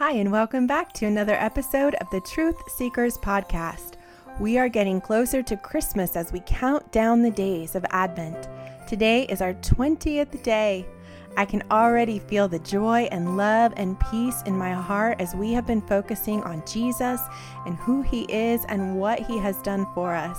Hi, and welcome back to another episode of the Truth Seekers Podcast. We are getting closer to Christmas as we count down the days of Advent. Today is our 20th day. I can already feel the joy and love and peace in my heart as we have been focusing on Jesus and who he is and what he has done for us.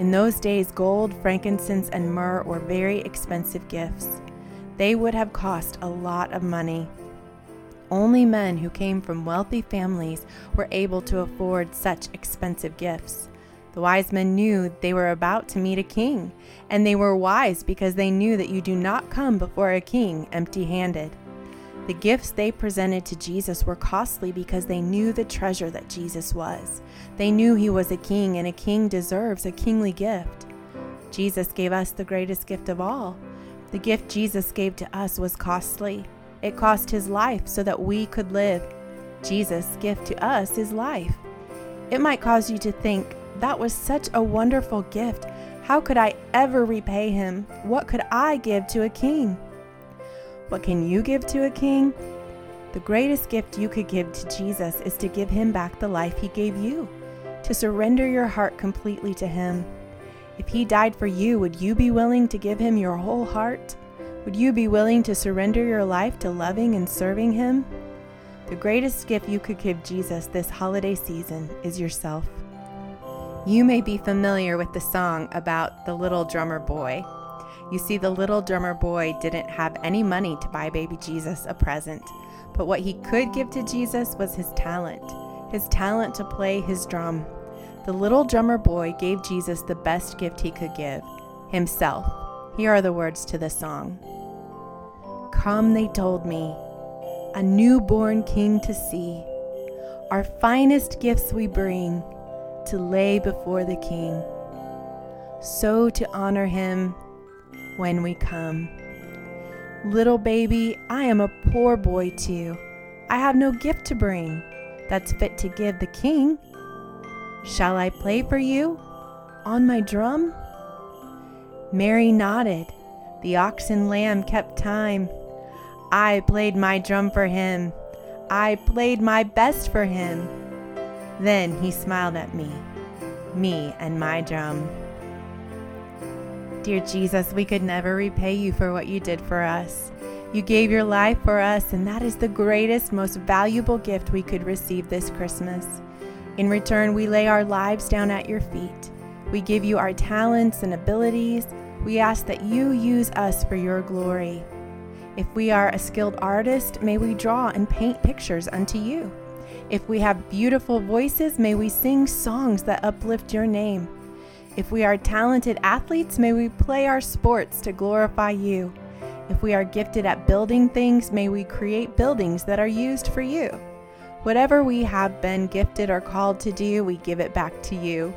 In those days, gold, frankincense, and myrrh were very expensive gifts. They would have cost a lot of money. Only men who came from wealthy families were able to afford such expensive gifts. The wise men knew they were about to meet a king, and they were wise because they knew that you do not come before a king empty handed. The gifts they presented to Jesus were costly because they knew the treasure that Jesus was. They knew he was a king, and a king deserves a kingly gift. Jesus gave us the greatest gift of all. The gift Jesus gave to us was costly. It cost his life so that we could live. Jesus' gift to us is life. It might cause you to think, that was such a wonderful gift. How could I ever repay him? What could I give to a king? What can you give to a king? The greatest gift you could give to Jesus is to give him back the life he gave you, to surrender your heart completely to him. If he died for you, would you be willing to give him your whole heart? Would you be willing to surrender your life to loving and serving him? The greatest gift you could give Jesus this holiday season is yourself. You may be familiar with the song about the little drummer boy. You see, the little drummer boy didn't have any money to buy baby Jesus a present, but what he could give to Jesus was his talent, his talent to play his drum. The little drummer boy gave Jesus the best gift he could give himself. Here are the words to the song Come, they told me, a newborn king to see. Our finest gifts we bring to lay before the king. So to honor him, when we come. Little baby, I am a poor boy too. I have no gift to bring that's fit to give the king. Shall I play for you on my drum? Mary nodded. The ox and lamb kept time. I played my drum for him. I played my best for him. Then he smiled at me, me and my drum. Dear Jesus, we could never repay you for what you did for us. You gave your life for us, and that is the greatest, most valuable gift we could receive this Christmas. In return, we lay our lives down at your feet. We give you our talents and abilities. We ask that you use us for your glory. If we are a skilled artist, may we draw and paint pictures unto you. If we have beautiful voices, may we sing songs that uplift your name. If we are talented athletes, may we play our sports to glorify you. If we are gifted at building things, may we create buildings that are used for you. Whatever we have been gifted or called to do, we give it back to you.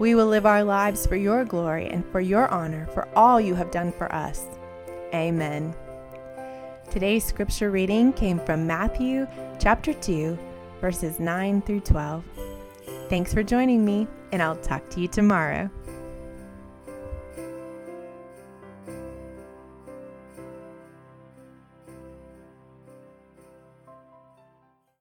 We will live our lives for your glory and for your honor for all you have done for us. Amen. Today's scripture reading came from Matthew chapter 2, verses 9 through 12. Thanks for joining me, and I'll talk to you tomorrow.